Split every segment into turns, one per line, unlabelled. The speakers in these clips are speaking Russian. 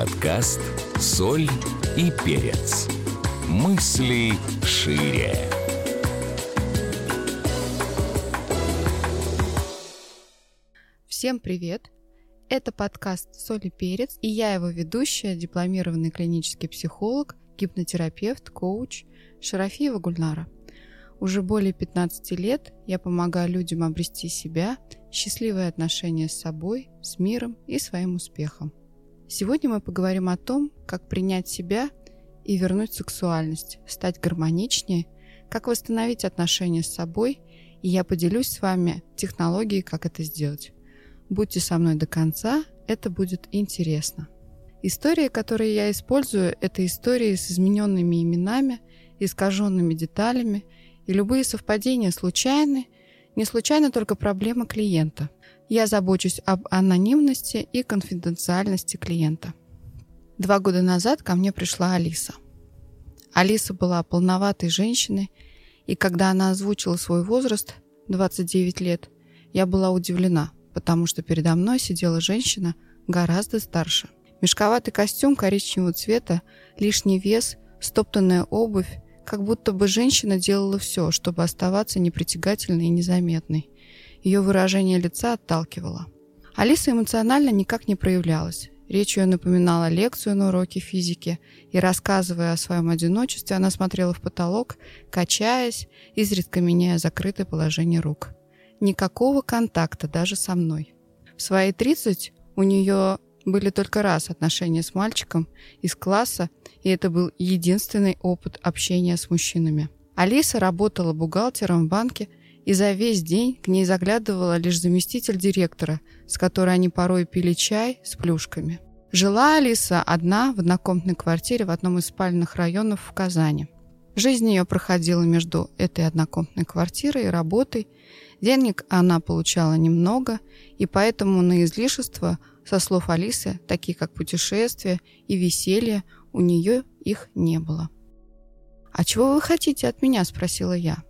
Подкаст «Соль и перец». Мысли шире.
Всем привет! Это подкаст «Соль и перец» и я его ведущая, дипломированный клинический психолог, гипнотерапевт, коуч Шарафиева Гульнара. Уже более 15 лет я помогаю людям обрести себя, счастливые отношения с собой, с миром и своим успехом. Сегодня мы поговорим о том, как принять себя и вернуть сексуальность, стать гармоничнее, как восстановить отношения с собой, и я поделюсь с вами технологией, как это сделать. Будьте со мной до конца, это будет интересно. Истории, которые я использую, это истории с измененными именами, искаженными деталями, и любые совпадения случайны, не случайно только проблема клиента – я забочусь об анонимности и конфиденциальности клиента. Два года назад ко мне пришла Алиса. Алиса была полноватой женщиной, и когда она озвучила свой возраст, 29 лет, я была удивлена, потому что передо мной сидела женщина гораздо старше. Мешковатый костюм коричневого цвета, лишний вес, стоптанная обувь, как будто бы женщина делала все, чтобы оставаться непритягательной и незаметной. Ее выражение лица отталкивало. Алиса эмоционально никак не проявлялась. Речь ее напоминала лекцию на уроке физики, и, рассказывая о своем одиночестве, она смотрела в потолок, качаясь, изредка меняя закрытое положение рук. Никакого контакта даже со мной. В свои 30 у нее были только раз отношения с мальчиком из класса, и это был единственный опыт общения с мужчинами. Алиса работала бухгалтером в банке и за весь день к ней заглядывала лишь заместитель директора, с которой они порой пили чай с плюшками. Жила Алиса одна в однокомнатной квартире в одном из спальных районов в Казани. Жизнь ее проходила между этой однокомнатной квартирой и работой. Денег она получала немного, и поэтому на излишества, со слов Алисы, такие как путешествия и веселье, у нее их не было. «А чего вы хотите от меня?» – спросила я.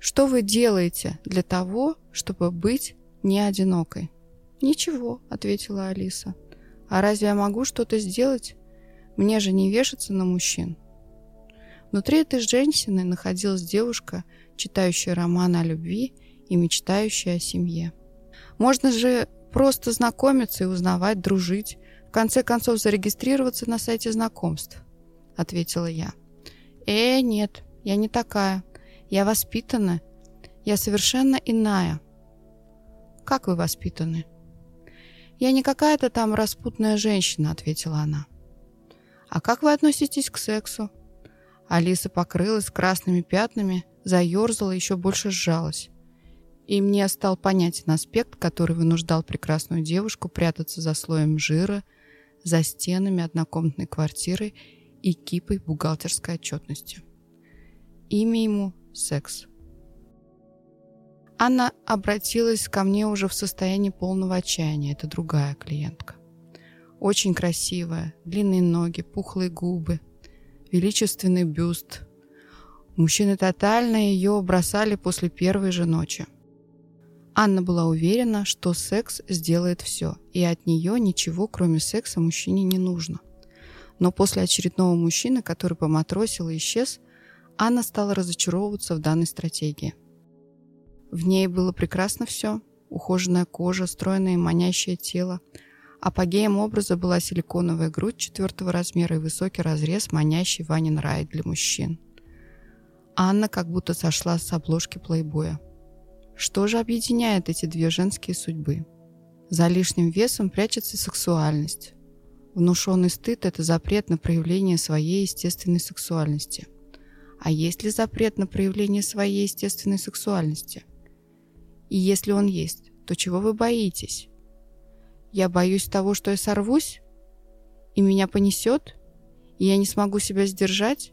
Что вы делаете для того, чтобы быть не одинокой? Ничего, ответила Алиса. А разве я могу что-то сделать? Мне же не вешаться на мужчин. Внутри этой женщины находилась девушка, читающая романы о любви и мечтающая о семье. Можно же просто знакомиться и узнавать, дружить, в конце концов зарегистрироваться на сайте знакомств, ответила я. Э, нет, я не такая. Я воспитана. Я совершенно иная. Как вы воспитаны? Я не какая-то там распутная женщина, ответила она. А как вы относитесь к сексу? Алиса покрылась красными пятнами, заерзала, еще больше сжалась. И мне стал понятен аспект, который вынуждал прекрасную девушку прятаться за слоем жира, за стенами однокомнатной квартиры и кипой бухгалтерской отчетности. Имя ему секс. Анна обратилась ко мне уже в состоянии полного отчаяния. Это другая клиентка. Очень красивая, длинные ноги, пухлые губы, величественный бюст. Мужчины тотально ее бросали после первой же ночи. Анна была уверена, что секс сделает все, и от нее ничего, кроме секса, мужчине не нужно. Но после очередного мужчины, который поматросил и исчез, Анна стала разочаровываться в данной стратегии. В ней было прекрасно все. Ухоженная кожа, стройное и манящее тело. Апогеем образа была силиконовая грудь четвертого размера и высокий разрез, манящий Ванин рай для мужчин. Анна как будто сошла с обложки плейбоя. Что же объединяет эти две женские судьбы? За лишним весом прячется сексуальность. Внушенный стыд – это запрет на проявление своей естественной сексуальности – а есть ли запрет на проявление своей естественной сексуальности? И если он есть, то чего вы боитесь? Я боюсь того, что я сорвусь? И меня понесет? И я не смогу себя сдержать?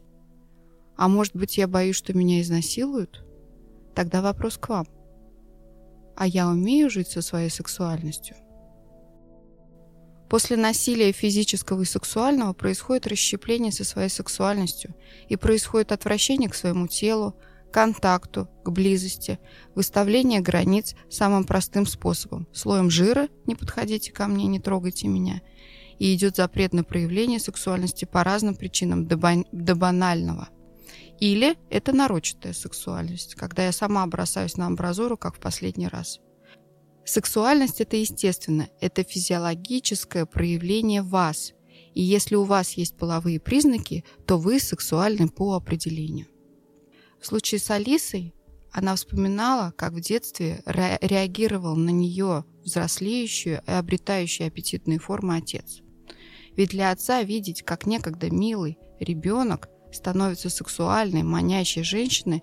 А может быть, я боюсь, что меня изнасилуют? Тогда вопрос к вам. А я умею жить со своей сексуальностью? После насилия физического и сексуального происходит расщепление со своей сексуальностью и происходит отвращение к своему телу, контакту, к близости, выставление границ самым простым способом. Слоем жира «не подходите ко мне, не трогайте меня» и идет запрет на проявление сексуальности по разным причинам до, бан- до банального. Или это нарочатая сексуальность, когда я сама бросаюсь на амбразуру, как в последний раз. Сексуальность – это естественно, это физиологическое проявление вас. И если у вас есть половые признаки, то вы сексуальны по определению. В случае с Алисой она вспоминала, как в детстве ре реагировал на нее взрослеющую и обретающую аппетитные формы отец. Ведь для отца видеть, как некогда милый ребенок становится сексуальной, манящей женщиной,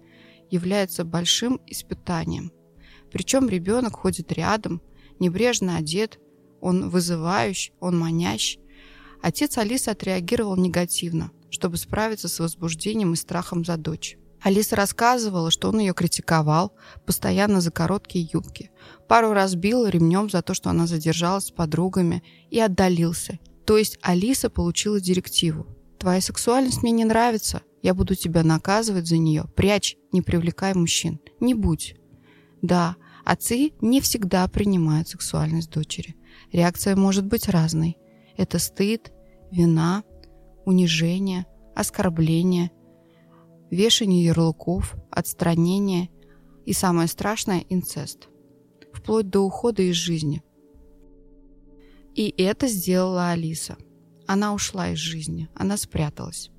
является большим испытанием. Причем ребенок ходит рядом, небрежно одет, он вызывающий, он манящий. Отец Алисы отреагировал негативно, чтобы справиться с возбуждением и страхом за дочь. Алиса рассказывала, что он ее критиковал, постоянно за короткие юбки. Пару раз бил ремнем за то, что она задержалась с подругами и отдалился. То есть Алиса получила директиву. «Твоя сексуальность мне не нравится, я буду тебя наказывать за нее. Прячь, не привлекай мужчин. Не будь». Да, отцы не всегда принимают сексуальность дочери. Реакция может быть разной. Это стыд, вина, унижение, оскорбление – вешание ярлыков, отстранение и, самое страшное, инцест. Вплоть до ухода из жизни. И это сделала Алиса. Она ушла из жизни, она спряталась.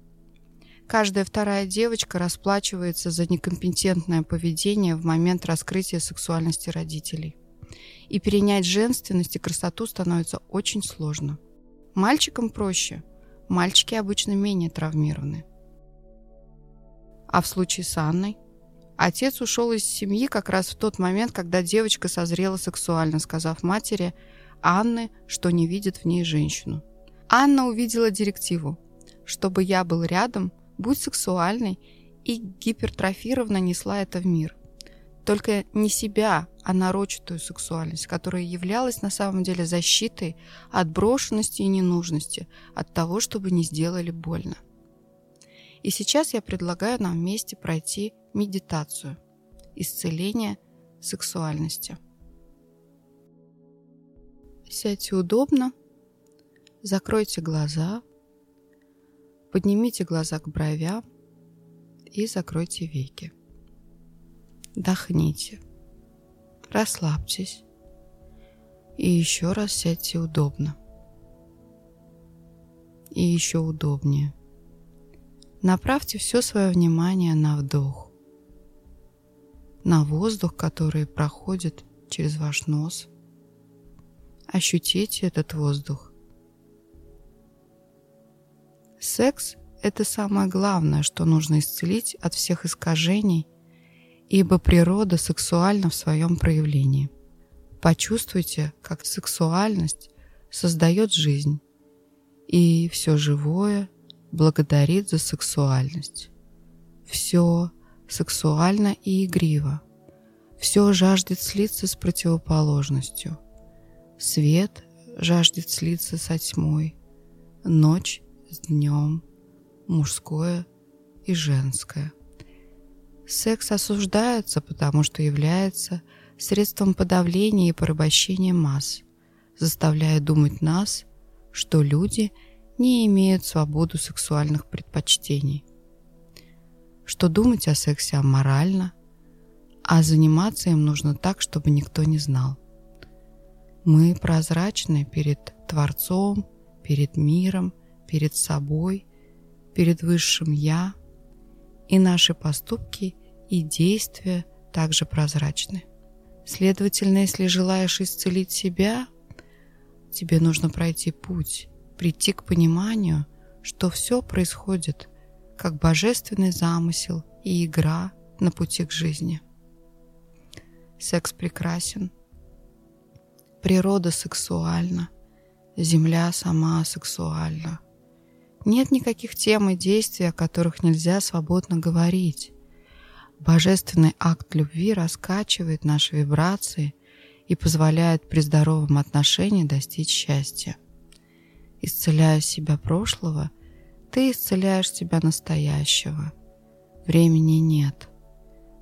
Каждая вторая девочка расплачивается за некомпетентное поведение в момент раскрытия сексуальности родителей. И перенять женственность и красоту становится очень сложно. Мальчикам проще. Мальчики обычно менее травмированы. А в случае с Анной? Отец ушел из семьи как раз в тот момент, когда девочка созрела сексуально, сказав матери Анны, что не видит в ней женщину. Анна увидела директиву. Чтобы я был рядом, будь сексуальной, и гипертрофированно несла это в мир. Только не себя, а нарочатую сексуальность, которая являлась на самом деле защитой от брошенности и ненужности, от того, чтобы не сделали больно. И сейчас я предлагаю нам вместе пройти медитацию исцеления сексуальности. Сядьте удобно, закройте глаза, поднимите глаза к бровям и закройте веки. Дохните, расслабьтесь и еще раз сядьте удобно. И еще удобнее. Направьте все свое внимание на вдох, на воздух, который проходит через ваш нос. Ощутите этот воздух. Секс – это самое главное, что нужно исцелить от всех искажений, ибо природа сексуальна в своем проявлении. Почувствуйте, как сексуальность создает жизнь, и все живое – благодарит за сексуальность. Все сексуально и игриво. Все жаждет слиться с противоположностью. Свет жаждет слиться со тьмой. Ночь с днем. Мужское и женское. Секс осуждается, потому что является средством подавления и порабощения масс, заставляя думать нас, что люди – не имеют свободу сексуальных предпочтений. Что думать о сексе аморально, а заниматься им нужно так, чтобы никто не знал. Мы прозрачны перед Творцом, перед миром, перед собой, перед Высшим Я, и наши поступки и действия также прозрачны. Следовательно, если желаешь исцелить себя, тебе нужно пройти путь, прийти к пониманию, что все происходит как божественный замысел и игра на пути к жизни. Секс прекрасен, природа сексуальна, земля сама сексуальна. Нет никаких тем и действий, о которых нельзя свободно говорить. Божественный акт любви раскачивает наши вибрации и позволяет при здоровом отношении достичь счастья. Исцеляя себя прошлого, ты исцеляешь себя настоящего. Времени нет.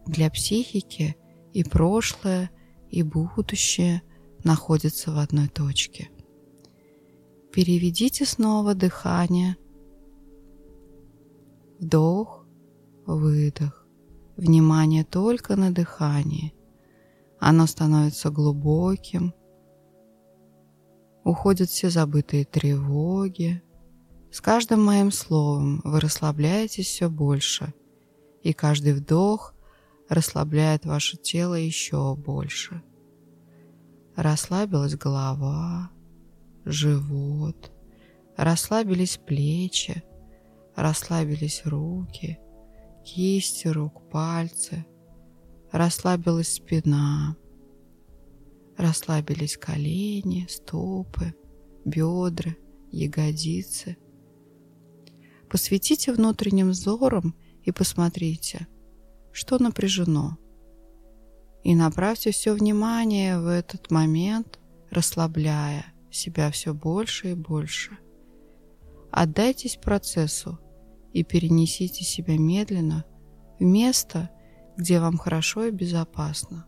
Для психики и прошлое, и будущее находятся в одной точке. Переведите снова дыхание. Вдох, выдох. Внимание только на дыхание. Оно становится глубоким. Уходят все забытые тревоги. С каждым моим словом вы расслабляетесь все больше. И каждый вдох расслабляет ваше тело еще больше. Расслабилась голова, живот, расслабились плечи, расслабились руки, кисти рук, пальцы, расслабилась спина, расслабились колени, стопы, бедра, ягодицы. Посветите внутренним взором и посмотрите, что напряжено. И направьте все внимание в этот момент, расслабляя себя все больше и больше. Отдайтесь процессу и перенесите себя медленно в место, где вам хорошо и безопасно.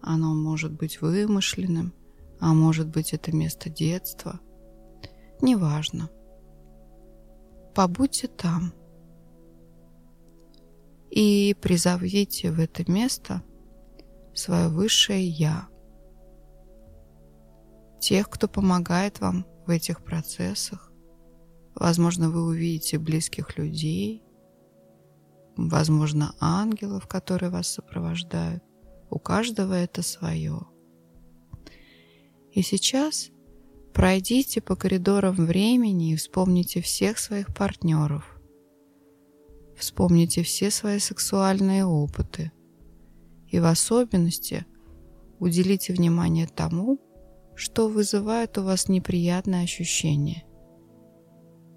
Оно может быть вымышленным, а может быть это место детства. Неважно. Побудьте там. И призовите в это место свое высшее «Я», тех, кто помогает вам в этих процессах. Возможно, вы увидите близких людей, возможно, ангелов, которые вас сопровождают. У каждого это свое. И сейчас пройдите по коридорам времени и вспомните всех своих партнеров. Вспомните все свои сексуальные опыты. И в особенности уделите внимание тому, что вызывает у вас неприятное ощущение.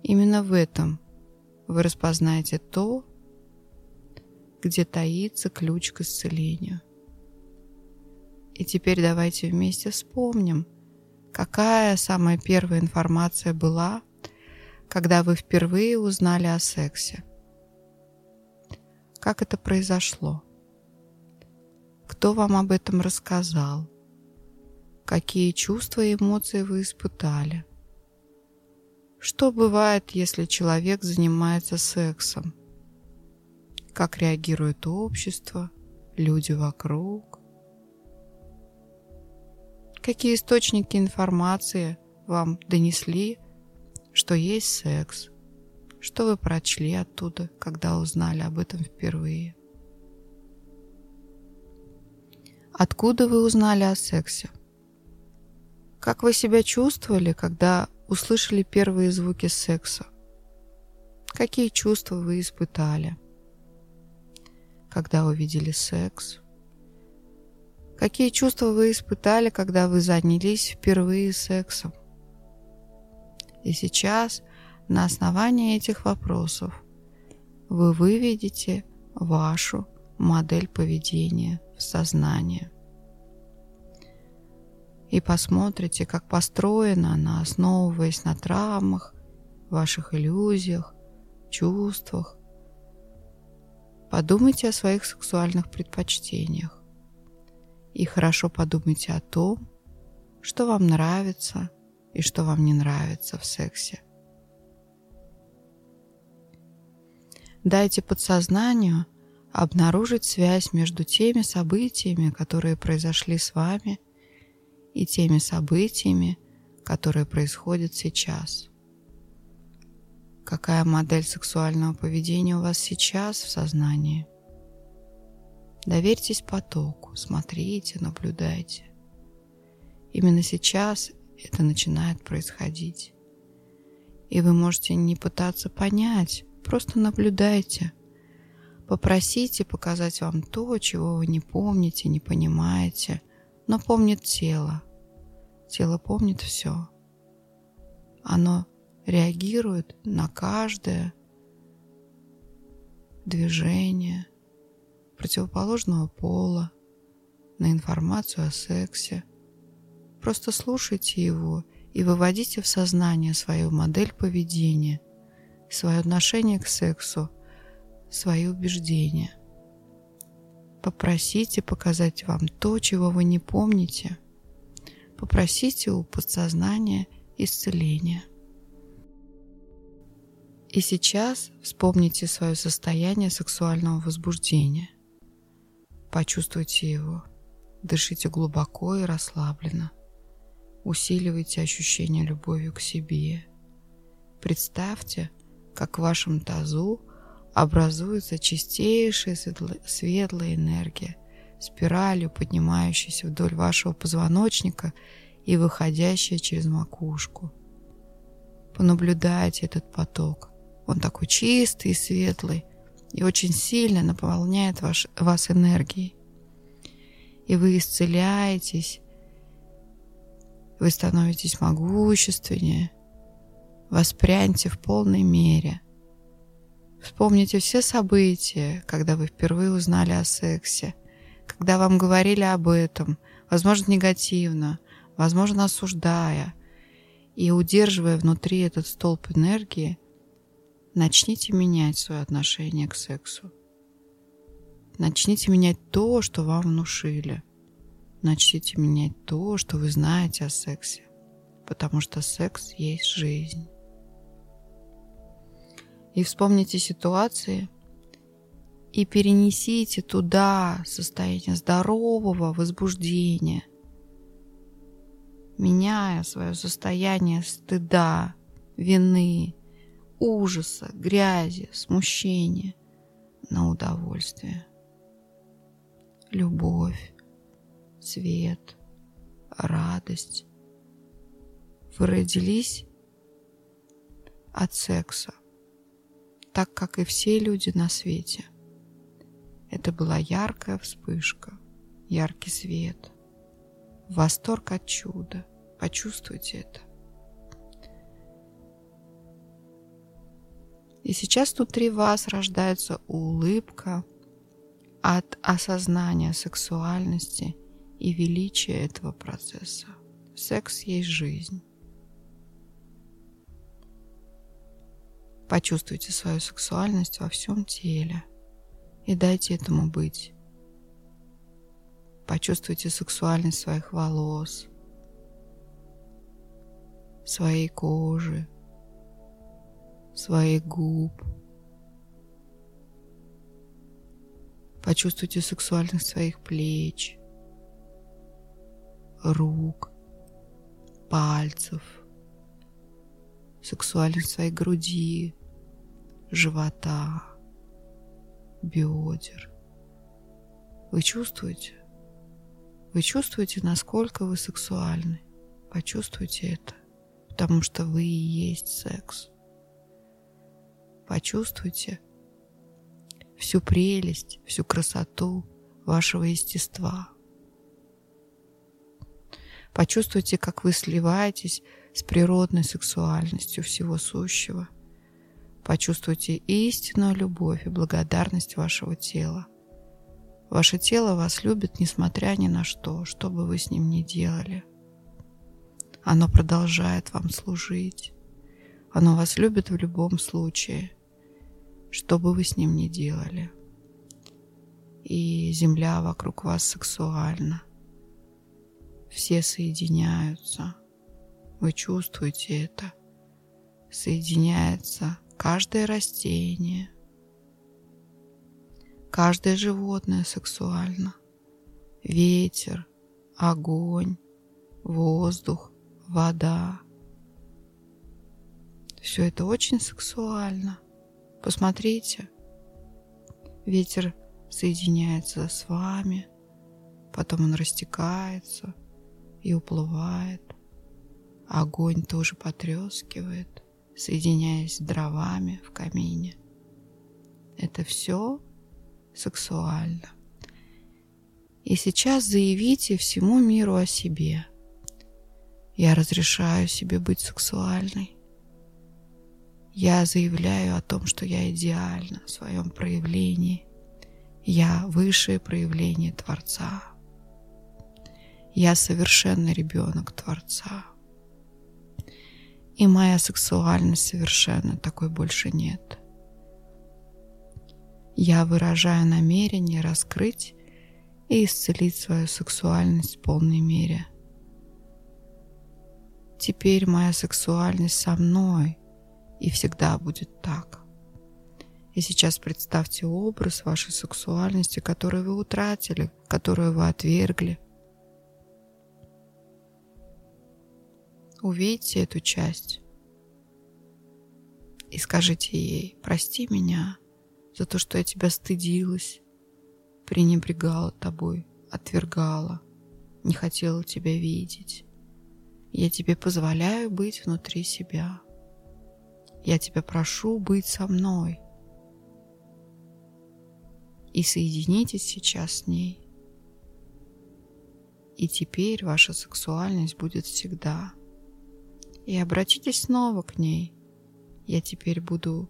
Именно в этом вы распознаете то, где таится ключ к исцелению. И теперь давайте вместе вспомним, какая самая первая информация была, когда вы впервые узнали о сексе. Как это произошло? Кто вам об этом рассказал? Какие чувства и эмоции вы испытали? Что бывает, если человек занимается сексом? Как реагирует общество, люди вокруг? Какие источники информации вам донесли, что есть секс? Что вы прочли оттуда, когда узнали об этом впервые? Откуда вы узнали о сексе? Как вы себя чувствовали, когда услышали первые звуки секса? Какие чувства вы испытали, когда увидели секс? Какие чувства вы испытали, когда вы занялись впервые сексом? И сейчас на основании этих вопросов вы выведете вашу модель поведения в сознание и посмотрите, как построена она, основываясь на травмах, ваших иллюзиях, чувствах. Подумайте о своих сексуальных предпочтениях и хорошо подумайте о том, что вам нравится и что вам не нравится в сексе. Дайте подсознанию обнаружить связь между теми событиями, которые произошли с вами – и теми событиями, которые происходят сейчас. Какая модель сексуального поведения у вас сейчас в сознании? Доверьтесь потоку, смотрите, наблюдайте. Именно сейчас это начинает происходить. И вы можете не пытаться понять, просто наблюдайте. Попросите показать вам то, чего вы не помните, не понимаете, но помнит тело. Тело помнит все. Оно реагирует на каждое движение противоположного пола, на информацию о сексе. Просто слушайте его и выводите в сознание свою модель поведения, свое отношение к сексу, свои убеждения. Попросите показать вам то, чего вы не помните – Попросите у подсознания исцеления. И сейчас вспомните свое состояние сексуального возбуждения. Почувствуйте его. Дышите глубоко и расслабленно. Усиливайте ощущение любовью к себе. Представьте, как в вашем тазу образуется чистейшая светлая энергия, спиралью поднимающаяся вдоль вашего позвоночника и выходящая через макушку. Понаблюдайте этот поток. Он такой чистый и светлый и очень сильно наполняет ваш, вас энергией. И вы исцеляетесь, вы становитесь могущественнее. Воспряньте в полной мере. Вспомните все события, когда вы впервые узнали о сексе, когда вам говорили об этом, возможно, негативно, возможно, осуждая, и удерживая внутри этот столб энергии, начните менять свое отношение к сексу. Начните менять то, что вам внушили. Начните менять то, что вы знаете о сексе. Потому что секс есть жизнь. И вспомните ситуации и перенесите туда состояние здорового возбуждения, меняя свое состояние стыда, вины, ужаса, грязи, смущения на удовольствие любовь, свет, радость. Вы родились от секса, так как и все люди на свете. Это была яркая вспышка, яркий свет, восторг от чуда. Почувствуйте это. И сейчас внутри вас рождается улыбка – от осознания сексуальности и величия этого процесса. Секс есть жизнь. Почувствуйте свою сексуальность во всем теле и дайте этому быть. Почувствуйте сексуальность своих волос, своей кожи, своих губ – Почувствуйте сексуальность своих плеч, рук, пальцев, сексуальность своей груди, живота, бедер. Вы чувствуете? Вы чувствуете, насколько вы сексуальны? Почувствуйте это, потому что вы и есть секс. Почувствуйте, всю прелесть, всю красоту вашего естества. Почувствуйте, как вы сливаетесь с природной сексуальностью всего сущего. Почувствуйте истинную любовь и благодарность вашего тела. Ваше тело вас любит, несмотря ни на что, что бы вы с ним ни делали. Оно продолжает вам служить. Оно вас любит в любом случае что бы вы с ним ни делали. И земля вокруг вас сексуальна. Все соединяются. Вы чувствуете это. Соединяется каждое растение, каждое животное сексуально. Ветер, огонь, воздух, вода. Все это очень сексуально. Посмотрите, ветер соединяется с вами, потом он растекается и уплывает. Огонь тоже потрескивает, соединяясь с дровами в камине. Это все сексуально. И сейчас заявите всему миру о себе. Я разрешаю себе быть сексуальной. Я заявляю о том, что я идеальна в своем проявлении. Я высшее проявление Творца. Я совершенный ребенок Творца. И моя сексуальность совершенно такой больше нет. Я выражаю намерение раскрыть и исцелить свою сексуальность в полной мере. Теперь моя сексуальность со мной – И всегда будет так. И сейчас представьте образ вашей сексуальности, которую вы утратили, которую вы отвергли. Увидьте эту часть и скажите ей, прости меня за то, что я тебя стыдилась, пренебрегала тобой, отвергала, не хотела тебя видеть. Я тебе позволяю быть внутри себя. Я тебя прошу быть со мной. И соединитесь сейчас с ней. И теперь ваша сексуальность будет всегда. И обратитесь снова к ней. Я теперь буду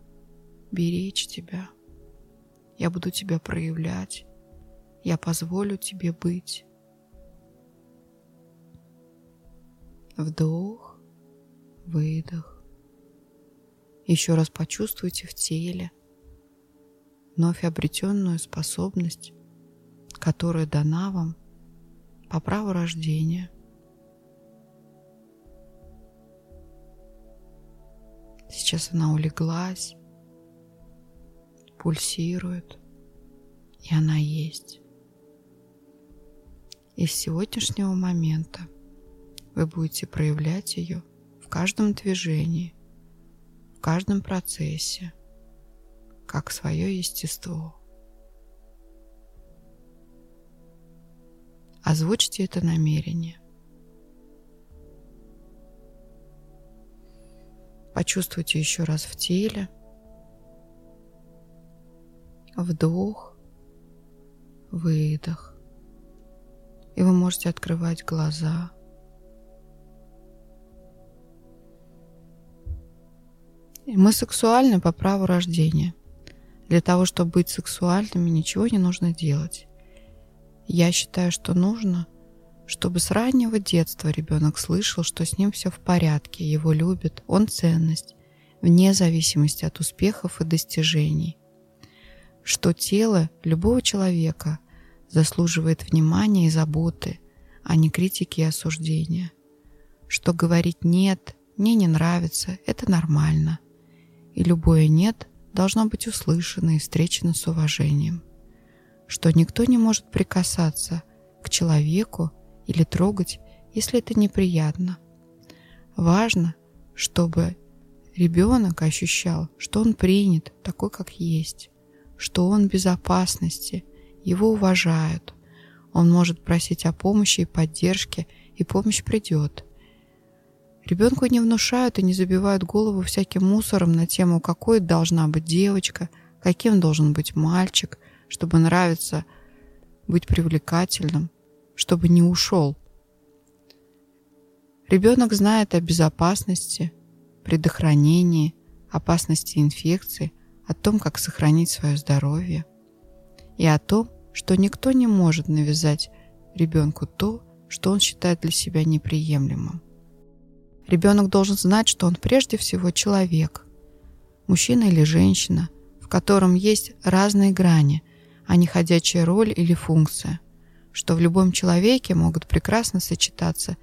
беречь тебя. Я буду тебя проявлять. Я позволю тебе быть. Вдох, выдох. Еще раз почувствуйте в теле вновь обретенную способность, которая дана вам по праву рождения. Сейчас она улеглась, пульсирует, и она есть. И с сегодняшнего момента вы будете проявлять ее в каждом движении, в каждом процессе, как свое естество. Озвучьте это намерение. Почувствуйте еще раз в теле. Вдох, выдох. И вы можете открывать глаза. Мы сексуальны по праву рождения. Для того, чтобы быть сексуальными, ничего не нужно делать. Я считаю, что нужно, чтобы с раннего детства ребенок слышал, что с ним все в порядке, его любят, он ценность, вне зависимости от успехов и достижений. Что тело любого человека заслуживает внимания и заботы, а не критики и осуждения. Что говорить «нет», «мне не нравится» — это нормально и любое «нет» должно быть услышано и встречено с уважением, что никто не может прикасаться к человеку или трогать, если это неприятно. Важно, чтобы ребенок ощущал, что он принят такой, как есть, что он в безопасности, его уважают, он может просить о помощи и поддержке, и помощь придет. Ребенку не внушают и не забивают голову всяким мусором на тему, какой должна быть девочка, каким должен быть мальчик, чтобы нравиться, быть привлекательным, чтобы не ушел. Ребенок знает о безопасности, предохранении, опасности инфекции, о том, как сохранить свое здоровье и о том, что никто не может навязать ребенку то, что он считает для себя неприемлемым. Ребенок должен знать, что он прежде всего человек, мужчина или женщина, в котором есть разные грани, а не ходячая роль или функция, что в любом человеке могут прекрасно сочетаться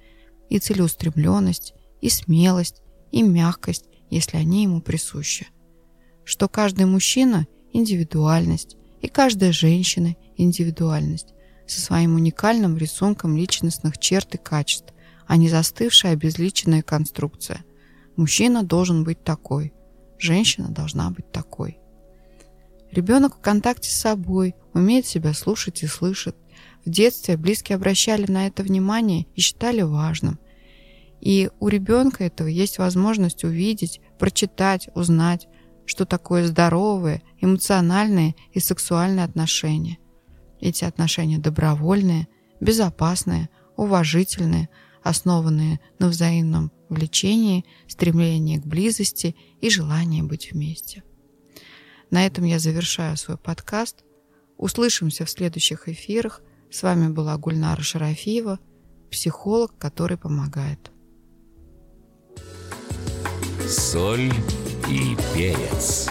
и целеустремленность, и смелость, и мягкость, если они ему присущи, что каждый мужчина – индивидуальность, и каждая женщина – индивидуальность, со своим уникальным рисунком личностных черт и качеств, а не застывшая обезличенная конструкция. Мужчина должен быть такой, женщина должна быть такой. Ребенок в контакте с собой, умеет себя слушать и слышать. В детстве близкие обращали на это внимание и считали важным. И у ребенка этого есть возможность увидеть, прочитать, узнать, что такое здоровые, эмоциональные и сексуальные отношения. Эти отношения добровольные, безопасные, уважительные, основанные на взаимном влечении, стремлении к близости и желании быть вместе. На этом я завершаю свой подкаст. Услышимся в следующих эфирах. С вами была Гульнара Шарафиева, психолог, который помогает.
Соль и перец.